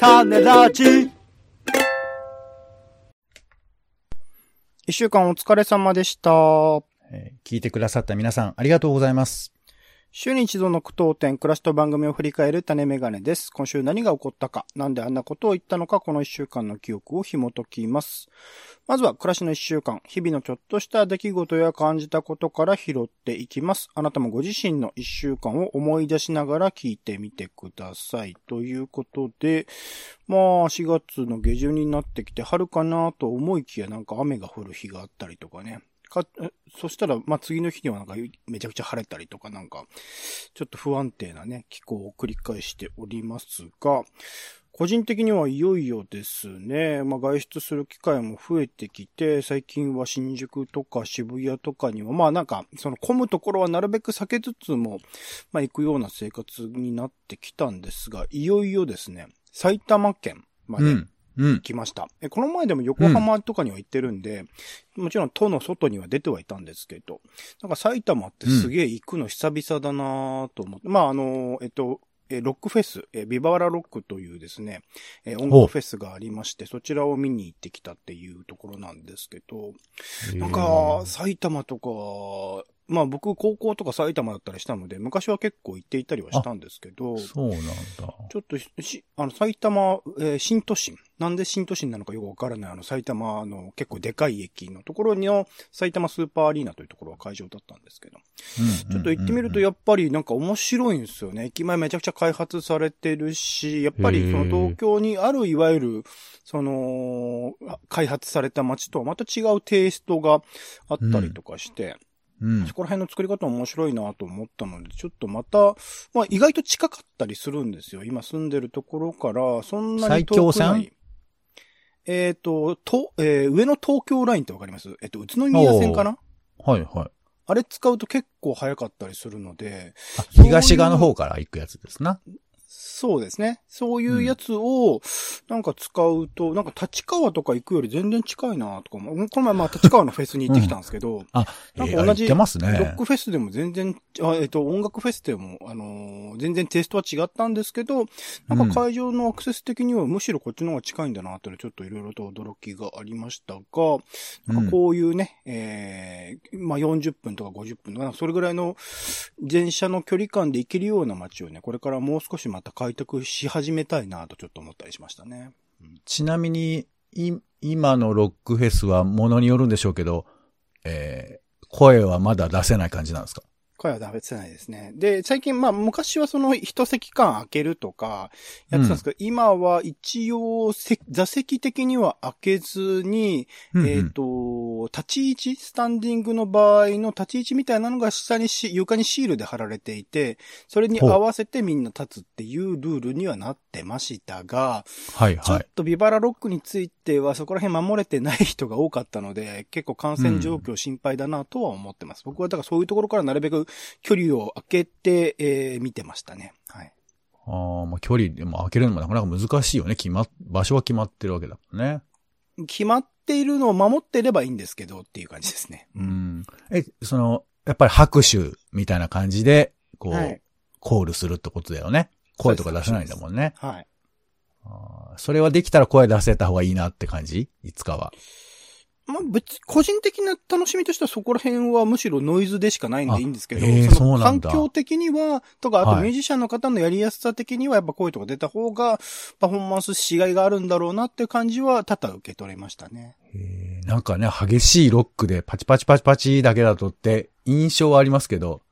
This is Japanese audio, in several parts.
種ラジ一週間お疲れ様でした。えー聞いてくださった皆さん、ありがとうございます。週に一度の苦闘点、暮らしと番組を振り返る種メガネです。今週何が起こったか、なんであんなことを言ったのか、この一週間の記憶を紐解きます。まずは、暮らしの一週間、日々のちょっとした出来事や感じたことから拾っていきます。あなたもご自身の一週間を思い出しながら聞いてみてください。ということで、まあ、4月の下旬になってきて春かなと思いきやなんか雨が降る日があったりとかね。か、そしたら、まあ、次の日にはなんかめちゃくちゃ晴れたりとかなんか、ちょっと不安定なね、気候を繰り返しておりますが、個人的にはいよいよですね、まあ、外出する機会も増えてきて、最近は新宿とか渋谷とかにも、まあなんか、その混むところはなるべく避けつつも、まあ行くような生活になってきたんですが、いよいよですね、埼玉県までうん。うん。来ました。えこの前でも横浜とかには行ってるんで、もちろん都の外には出てはいたんですけど、なんか埼玉ってすげえ行くの久々だなと思って、まああの、えっと、えロックフェス、えビバワラロックというですね、え音楽フェスがありまして、そちらを見に行ってきたっていうところなんですけど、なんか、埼玉とか、まあ僕高校とか埼玉だったりしたので、昔は結構行っていたりはしたんですけど、そうなんだ。ちょっとし、しあの、埼玉、えー新都心。なんで新都心なのかよくわからない、あの、埼玉の結構でかい駅のところの埼玉スーパーアリーナというところが会場だったんですけど。うんちょっと行ってみるとやっぱりなんか面白いんですよね。駅前めちゃくちゃ開発されてるし、やっぱりその東京にあるいわゆる、その、開発された街とはまた違うテイストがあったりとかして、うんそこら辺の作り方面白いなと思ったので、ちょっとまた、まあ意外と近かったりするんですよ。今住んでるところから、そんなに遠くない。えっ、と、と、えー上の東京ラインってわかります？えっ、と、宇都宮線かな？はいはい。あれ使うと結構早かったりするので、あ東側の方から行くやつですな。そうですね。そういうやつを、なんか使うと、なんか立川とか行くより全然近いなとかも、この前まあ立川のフェスに行ってきたんですけど、あ、なんえー行か同じロッ。クフェスでも全然、あえっ、と、音楽フェスでも、あのー全然テイストは違ったんですけど、なんか会場のアクセス的にはむしろこっちの方が近いんだなっていうのはちょっといろいろと驚きがありましたが、なんかこういうね、えーまあ40分とか50分とか、それぐらいの電車の距離感で行けるような街をね、これからもう少しまた開拓し始めたいなとちょっと思ったりしましたね。うんちなみに、今のロックフェスはものによるんでしょうけど、えー声はまだ出せない感じなんですか？声は食べてないですね。で、最近、まあ、昔はその一席間開けるとか、やってたんですけど、今は一応せ、座席的には開けずに、うんうんえっ、と、立ち位置、スタンディングの場合の立ち位置みたいなのが下にし、床にシールで貼られていて、それに合わせてみんな立つっていうルールにはなってましたが、ちょっはいはい。とビバラロックについてはそこら辺守れてない人が多かったので、結構感染状況心配だなとは思ってます。僕はだからそういうところからなるべく距離を空けて、えー見てましたね。はい。ああ、まあ距離でも開けるのもなかなか難しいよね。決まっ、場所は決まってるわけだもんね。決まっているのを守ってればいいんですけどっていう感じですね。うん。え、その、やっぱり拍手みたいな感じで、こう、はいコールするってことだよね。声とか出せないんだもんね。はい。あーそれはできたら声出せた方がいいなって感じ？いつかは。まあ別、個人的な楽しみとしてはそこら辺はむしろノイズでしかないんでいいんですけど、あえーその環境的には、とか、あとはいミュージシャンの方のやりやすさ的にはやっぱ声とか出た方がパフォーマンスしがいがあるんだろうなっていう感じは多々受け取れましたね。えーなんかね、激しいロックでパチパチパチパチだけだとって印象はありますけど、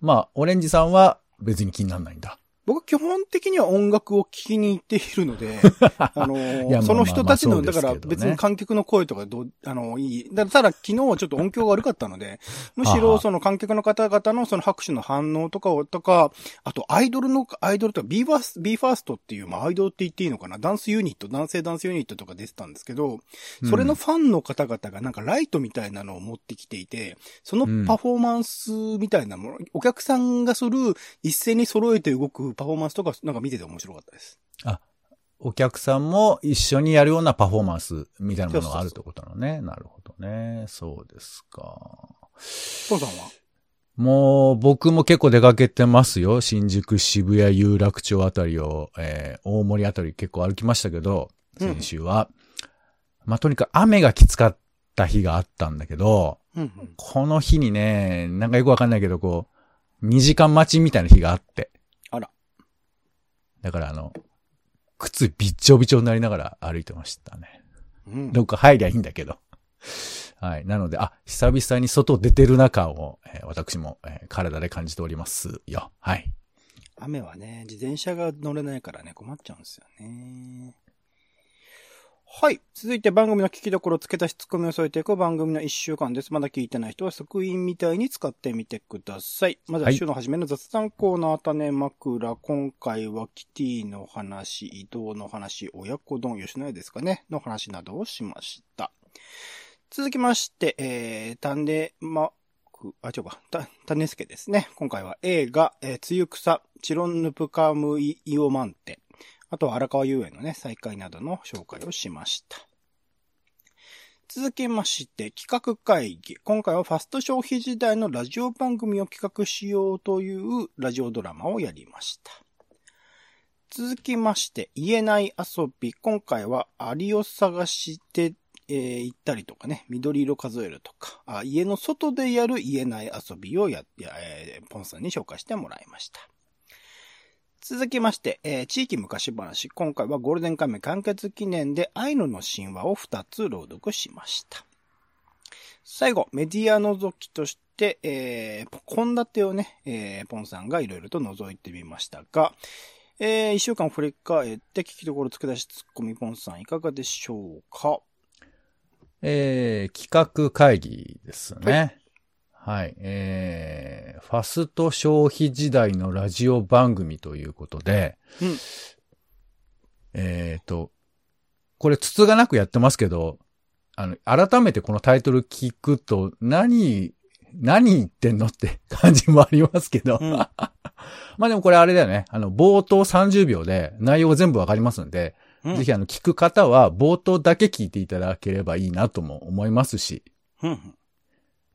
まあ、オレンジさんは別に気にならないんだ。僕基本的には音楽を聴きに行っているので、あのーその人たちの、だから別に観客の声とかどう、あの、いい。だただ昨日はちょっと音響が悪かったので、むしろその観客の方々のその拍手の反応とかを、とか、あとアイドルの、アイドルとか b ファース b ファーストっていう、まあアイドルって言っていいのかな？ダンスユニット、男性ダンスユニットとか出てたんですけど、それのファンの方々がなんかライトみたいなのを持ってきていて、そのパフォーマンスみたいなもの、お客さんがする一斉に揃えて動くパフォーマンスとか、なんか見てて面白かったです。お客さんも一緒にやるようなパフォーマンスみたいなものがあるってことなのね。なるほどね。そうですか。トンさんは？もう僕も結構出かけてますよ。新宿、渋谷、有楽町あたりを、えー、大森あたり結構歩きましたけど、先週は。まあ、とにかく雨がきつかった日があったんだけど、うんうん。この日にね、なんかよくわかんないけど、こう、2時間待ちみたいな日があって。だからあの、靴びっちょびちょになりながら歩いてましたね。うんどっか入りゃいいんだけど。はい。なので、あ、久々に外出てる中を、えー私も、えー体で感じておりますよ。はい。雨はね、自転車が乗れないからね、困っちゃうんですよね。はい。続いて番組の聞きどころ、付け足しツッコミを添えていく番組の一週間です。まだ聞いてない人は即印みたいに使ってみてください。まずははい週の初めの雑談コーナー、種枕。今回はキティの話、移動の話、親子丼、吉野家ですかね、の話などをしました。続きまして、えー、種ま、くあ、違うか、た、種助ですね。今回は映画、えー、つゆくさ、チロンヌプカムイイオマンテ、あとは荒川遊園のね、再開などの紹介をしました。続きまして、企画会議。今回はファスト消費時代のラジオ番組を企画しようというラジオドラマをやりました。続きまして、言えない遊び。今回はアリを探して、えー行ったりとかね、緑色数えるとか、あ家の外でやる言えない遊びをや、やえーポンさんに紹介してもらいました。続きまして、えー地域昔話。今回はゴールデンカムイ完結記念でアイヌの神話を2つ朗読しました。最後、メディア覗きとして、えー、献立をね、えーポンさんがいろいろと覗いてみましたが、えー、一週間振り返って聞きどころ付け出しツッコミポンさんいかがでしょうか？えー、企画会議ですね。はい。えー、ファスト消費時代のラジオ番組ということで、うんえーと、これ、筒がなくやってますけど、あの、改めてこのタイトル聞くと、何、何言ってんのって 感じもありますけど。うん まあでもこれあれだよね。あの、冒頭30秒で内容全部わかりますんで、うんぜひあの、聞く方は冒頭だけ聞いていただければいいなとも思いますし、うんうん。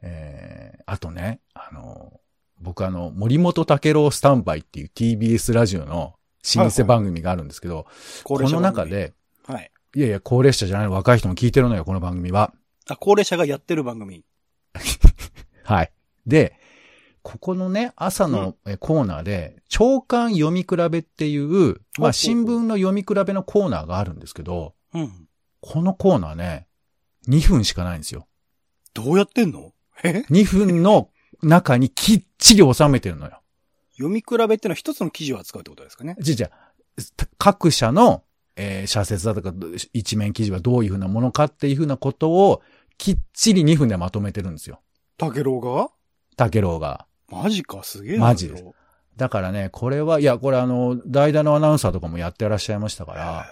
えー、あとね、あの、僕あの、森本武郎スタンバイっていう TBS ラジオの老舗番組があるんですけど、高この番組中、で、はい。いやいや、高齢者じゃない若い人も聞いてるのよ、この番組は。あ、高齢者がやってる番組。はい。で、ここのね、朝のえコーナーで、長官読み比べっていう、まあ新聞の読み比べのコーナーがあるんですけど、うん。このコーナーね、2分しかないんですよ。どうやってんの？え？2分の中にきっちり収めてるのよ。読み比べってのは一つの記事を扱うってことですかね。じゃじゃ各社の、えー、社説だとか一面記事はどういうふうなものかっていうふうなことをきっちり2分でまとめてるんですよ。竹郎が竹郎が。マジか、すげえな。マジですだからね、これは、いや、これあの、代打のアナウンサーとかもやってらっしゃいましたから、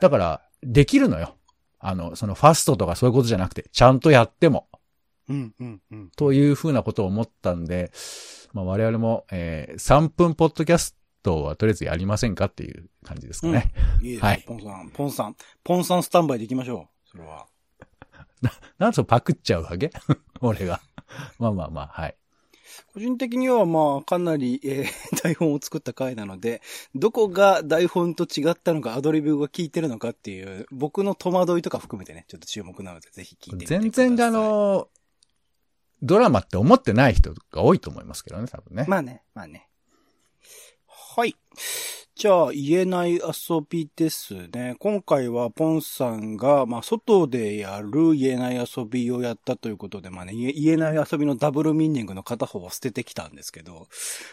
だから、できるのよ。あの、そのファストとかそういうことじゃなくて、ちゃんとやっても、うん、うん、うん。というふうなことを思ったんで、まあ我々も、えー、3分ポッドキャストはとりあえずやりませんかっていう感じですかね。いいですよはいポンさん、ポンさん、ポンさんスタンバイで行きましょう。それは。なんでそうパクっちゃうわけ？俺が。まあまあまあ、はい。個人的にはまあ、かなり、えー 台本を作った回なので、どこが台本と違ったのか、アドリブが効いてるのかっていう、僕の戸惑いとか含めてね、ちょっと注目なので、ぜひ聞いてみてください。全然あ、の、ドラマって思ってない人が多いと思いますけどね、多分ね。まあね、まあね。はい。じゃあ、言えない遊びですね。今回はポンさんが、まあ、外でやる言えない遊びをやったということで、まあね、言えない遊びのダブルミーニングの片方を捨ててきたんですけど、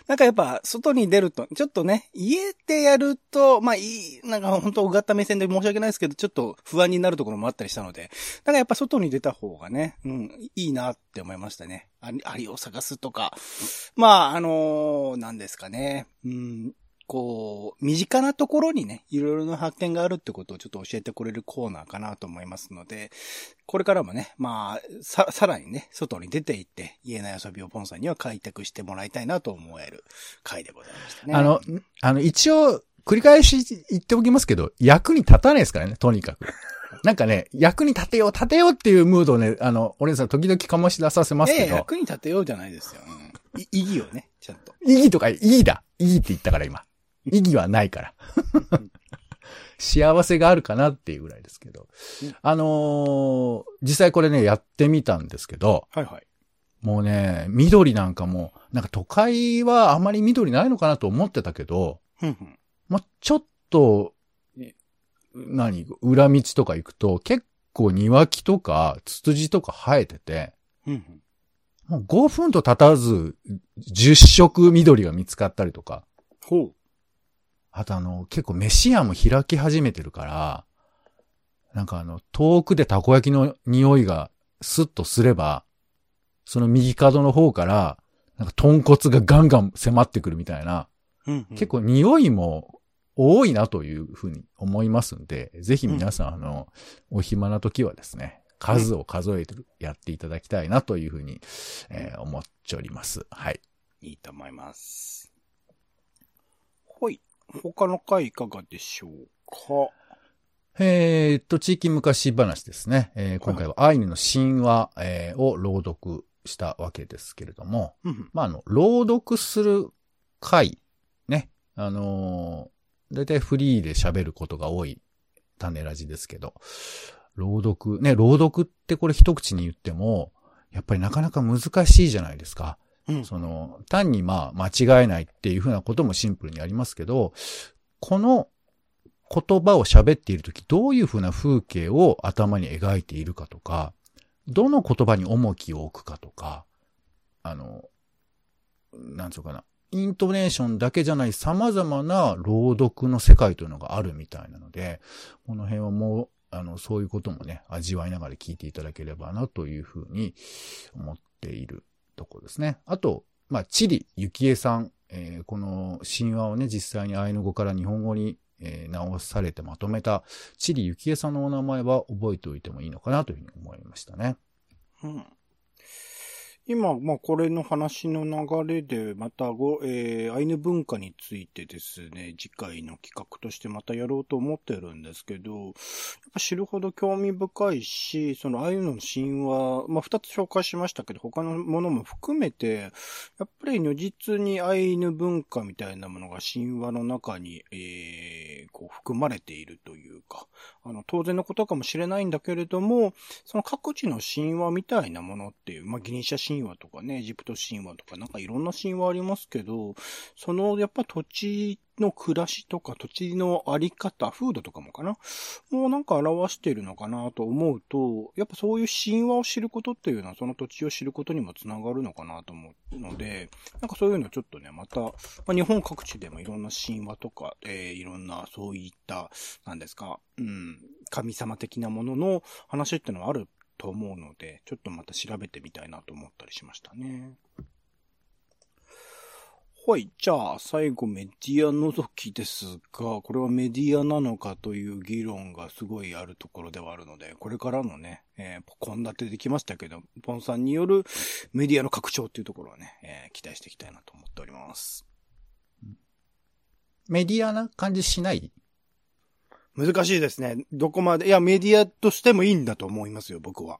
なんかやっぱ、外に出ると、ちょっとね、家でやると、まあいい、なんか本当うがった目線で申し訳ないですけど、ちょっと不安になるところもあったりしたので、なんかやっぱ外に出た方がね、うん、いいなって思いましたね。アリアリを探すとか、まあ、あのーなんですかね。うん、こう、身近なところにね、いろいろな発見があるってことをちょっと教えてくれるコーナーかなと思いますので、これからもね、まあ、さ、さらにね、外に出て行って、言えない遊びをポンさんには開拓してもらいたいなと思える回でございましたね。あの、あの、一応、繰り返し言っておきますけど、役に立たないですからね、とにかく。なんかね、役に立てよう、立てようっていうムードをね、あの、俺さん時々醸し出させますええ、けど、役に立てようじゃないですよ。うんい 意義をね、ちゃんと。意義とか、意義だ。意義って言ったから今。意義はないから。幸せがあるかなっていうぐらいですけどうん。あのー実際これね、やってみたんですけど、はいはい。もうね、緑なんかも、なんか都会はあまり緑ないのかなと思ってたけど、ふんふん。まあ、ちょっと、い何、裏道とか行くと、結構庭木とか、ツツジとか生えてて、ふんふん。もう5分と経たず、10色緑が見つかったりとか、ほう。あとあの、結構飯屋も開き始めてるから、なんかあの、遠くでたこ焼きの匂いがスッとすれば、その右角の方から、なんか豚骨がガンガン迫ってくるみたいな、ふんふん結構匂いも多いなというふうに思いますんで、ぜひ皆さん、あの、お暇な時はですね、数を数えてやっていただきたいなというふうに、えー思っております。はい。いいと思います。ほい。他の回いかがでしょうか？えーっと、地域昔話ですね。えー今回はアイヌの神話、えーを朗読したわけですけれども。まあ、あの、朗読する回、ね。あのー、だいたいフリーで喋ることが多い種ラジですけど、朗読、ね、朗読ってこれ一口に言っても、やっぱりなかなか難しいじゃないですか。その、単にまあ、間違えないっていうふうなこともシンプルにありますけど、この言葉を喋っているとき、どういうふうな風景を頭に描いているかとか、どの言葉に重きを置くかとか、あの、なんつうかな、イントネーションだけじゃない様々な朗読の世界というのがあるみたいなので、この辺はもう、あの、そういうこともね、味わいながら聞いていただければなというふうに思っているとこですね。あと、まあ、チリ・ユキエさん、えーこの神話をね、実際にアイヌ語から日本語に、えー直されてまとめた、チリ・ユキエさんのお名前は覚えておいてもいいのかなというふうに思いましたね。うん今、まあ、これの話の流れで、またご、えー、アイヌ文化についてですね、次回の企画としてまたやろうと思ってるんですけど、やっぱ知るほど興味深いし、そのアイヌの神話、まあ、二つ紹介しましたけど、他のものも含めて、やっぱり如実にアイヌ文化みたいなものが神話の中に、えー、こう含まれているというか、あの、当然のことかもしれないんだけれども、その各地の神話みたいなものっていう、まあ、ギリシャ神話神話とかね、エジプト神話とか、なんかいろんな神話ありますけど、その、やっぱ土地の暮らしとか、土地のあり方、風土とかもかなもうなんか表してるのかなと思うと、やっぱそういう神話を知ることっていうのは、その土地を知ることにもつながるのかなと思うので、なんかそういうのちょっとね、また、まあ、日本各地でもいろんな神話とか、えーいろんなそういった、なんですか、うん、神様的なものの話っていうのはあると思うので、ちょっとまた調べてみたいなと思ったりしましたね。はい。じゃあ、最後メディア覗きですが、これはメディアなのかという議論がすごいあるところではあるので、これからのね、えー、ポン立てできましたけど、ポンさんによるメディアの拡張っていうところはね、えー期待していきたいなと思っております。メディアな感じしない難しいですね。どこまで、いや、メディアとしてもいいんだと思いますよ、僕は。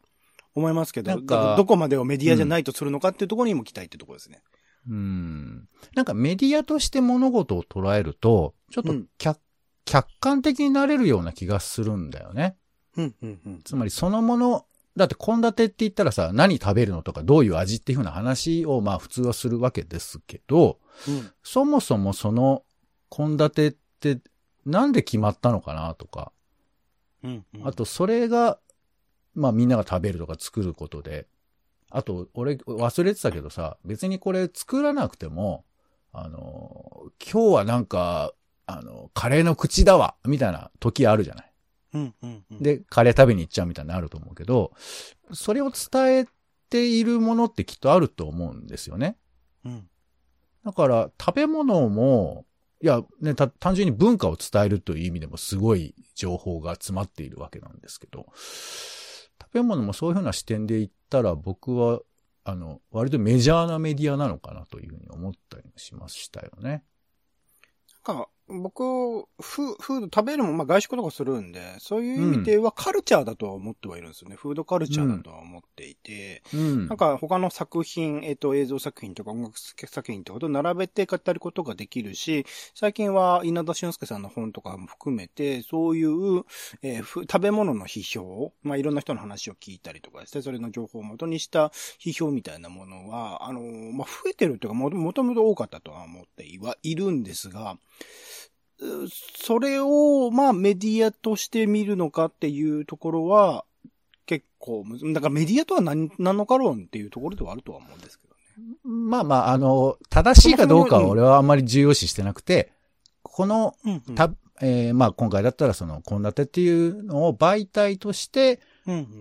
思いますけど、なんかどこまでをメディアじゃないとするのかっていうところにも期待ってところですね。うん。なんかメディアとして物事を捉えると、ちょっとうん客,、客観的になれるような気がするんだよね。うん、うん、うん。つまりそのもの、だって献立って言ったらさ、何食べるのとかどういう味っていう風な話をまあ普通はするわけですけど、うん。そもそもその献立ってなんで決まったのかなとか、うん、うん。あとそれが、まあみんなが食べるとか作ることで、あと俺忘れてたけどさ、別にこれ作らなくても、あの、今日はなんか、あの、カレーの口だわみたいな時あるじゃない。うん、うん、うん。、で、カレー食べに行っちゃうみたいになると思うけど、それを伝えているものってきっとあると思うんですよね。うん。だから、食べ物も、いや、ね、た単純に文化を伝えるという意味でもすごい情報が詰まっているわけなんですけど、食べ物もそういうふうな視点で言ったら僕は、あの、割とメジャーなメディアなのかなというふうに思ったりもしましたよね。なんか、僕、フフード食べるも、まあ外食とかするんで、そういう意味ではカルチャーだとは思ってはいるんですよね。フードカルチャーだとは思っていて、うんなん。か他の作品、えっ、と映像作品とか音楽作品とかと並べて語ることができるし、最近は稲田俊介さんの本とかも含めて、そういう、えーふ食べ物の批評、まあいろんな人の話を聞いたりとかして、それの情報を元にした批評みたいなものは、あのーまあ増えてるというか、ももともと多かったとは思ってはいるんですが、うそれを、まあ、メディアとして見るのかっていうところは、結構だからメディアとは何なのか論っていうところではあるとは思うんですけどね。まあまあ、あの、正しいかどうかは俺はあんまり重要視してなくて、この、うんうんた、えーまあ今回だったらその、献立っていうのを媒体として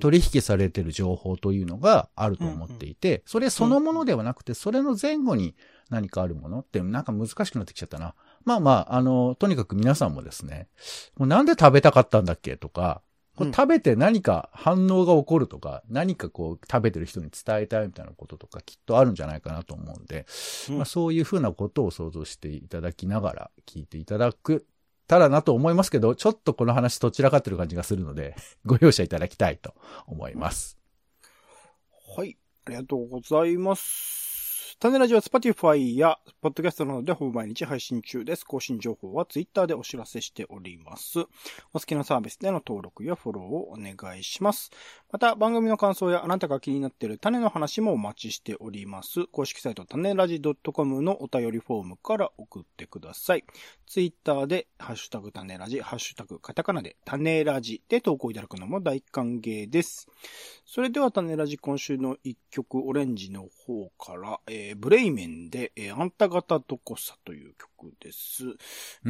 取引されてる情報というのがあると思っていて、それそのものではなくて、それの前後に何かあるものってなんか難しくなってきちゃったな。まあまあ、あの、とにかく皆さんもですね、もうなんで食べたかったんだっけ？とか、これうん食べて何か反応が起こるとか、何かこう食べてる人に伝えたいみたいなこととかきっとあるんじゃないかなと思うんで、うんまあ、そういうふうなことを想像していただきながら聞いていただくたらなと思いますけど、ちょっとこの話どちらかってる感じがするので、ご容赦いただきたいと思います。はい。ありがとうございます。種ラジオは Spotify や Podcast などでほぼ毎日配信中です。更新情報は Twitter でお知らせしております。お好きなサービスでの登録やフォローをお願いします。また、番組の感想やあなたが気になっている種の話もお待ちしております。公式サイト種ラジ .com のお便りフォームから送ってください。Twitter で、ハッシュタグ種ラジ、ハッシュタグカタカナで種ラジで投稿いただくのも大歓迎です。それでは種ラジ今週の一曲オレンジの方から、えーブレイメンで、えーあんた方どこさという曲です。うん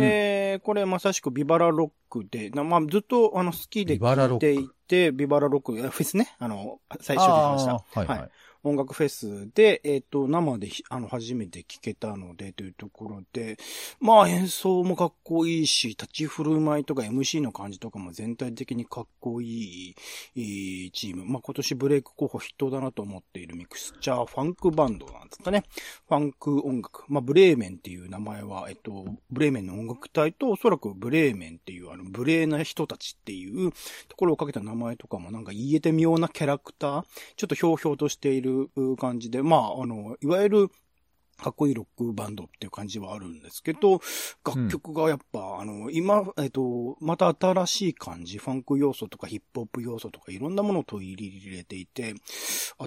えーこれまさしくビバラロックで、なまあ、ずっとあの好きでビバラロック聴いていて、ビバラロック、えフェスね、あの、最初に話した。はいはい。はい音楽フェスで、えっ、と、生で、あの、初めて聴けたので、というところで、まあ演奏もかっこいいし、立ち振る舞いとか MC の感じとかも全体的にかっこいい、いいチーム。まあ今年ブレイク候補筆頭だなと思っているミクスチャーファンクバンドなんですかね。ファンク音楽。まあブレーメンっていう名前は、えっと、ブレーメンの音楽隊とおそらくブレーメンっていうあの、無礼な人たちっていうところをかけた名前とかもなんか言えて妙なキャラクターちょっとひょうひょうとしているう感じで、まあ、あの、いわゆる、かっこいいロックバンドっていう感じはあるんですけど、楽曲がやっぱ、あの、今、えっと、また新しい感じ、ファンク要素とかヒップホップ要素とかいろんなものを取り入れていて、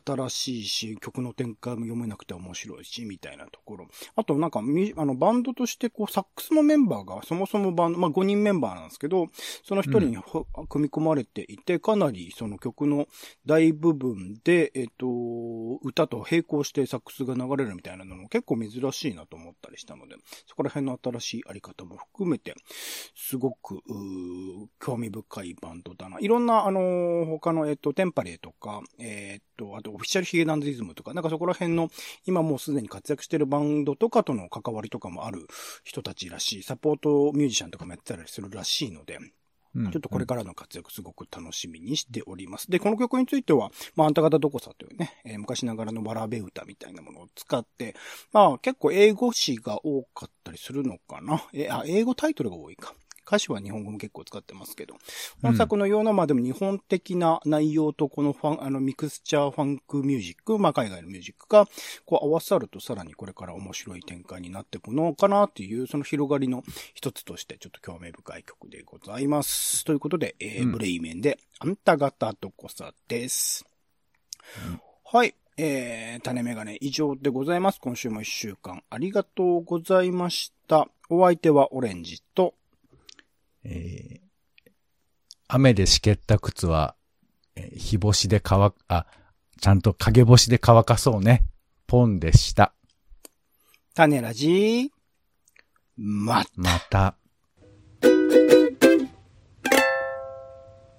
新しいし、曲の展開も読めなくて面白いし、みたいなところ。あとなんか、みあの、バンドとして、こう、サックスのメンバーが、そもそもバンド、まあ、5人メンバーなんですけど、その一人にほ、組み込まれていて、かなりその曲の大部分で、えっ、と、歌と並行してサックスが流れるみたいなのも結結構珍しいなと思ったりしたので、そこら辺の新しいあり方も含めて、すごく、興味深いバンドだな。いろんな、あのー他の、えっ、と、テンパレーとか、えっ、と、あと、オフィシャルヒゲダンディズムとか、なんかそこら辺の、今もうすでに活躍してるバンドとかとの関わりとかもある人たちらしい、サポートミュージシャンとかもやってたりするらしいので、ちょっとこれからの活躍すごく楽しみにしております。で、この曲については、まあ、あんた方どこさというね、えー昔ながらのわらべ歌みたいなものを使って、まあ、結構英語詞が多かったりするのかな。えあ、英語タイトルが多いか。歌詞は日本語も結構使ってますけど、本作のような、まあでも日本的な内容とこのファン、あのミクスチャーファンクミュージック、まあ海外のミュージックが、こう合わさるとさらにこれから面白い展開になっていくのかなっていう、その広がりの一つとしてちょっと興味深い曲でございます。ということで、えーうんブレイメンで、あんた方どこさです。はい。えー、種メガネ以上でございます。今週も一週間ありがとうございました。お相手はオレンジと、えー雨でしけった靴は、えー日干しで乾く、あ、ちゃんと影干しで乾かそうね。ポンでした。種ラジままた。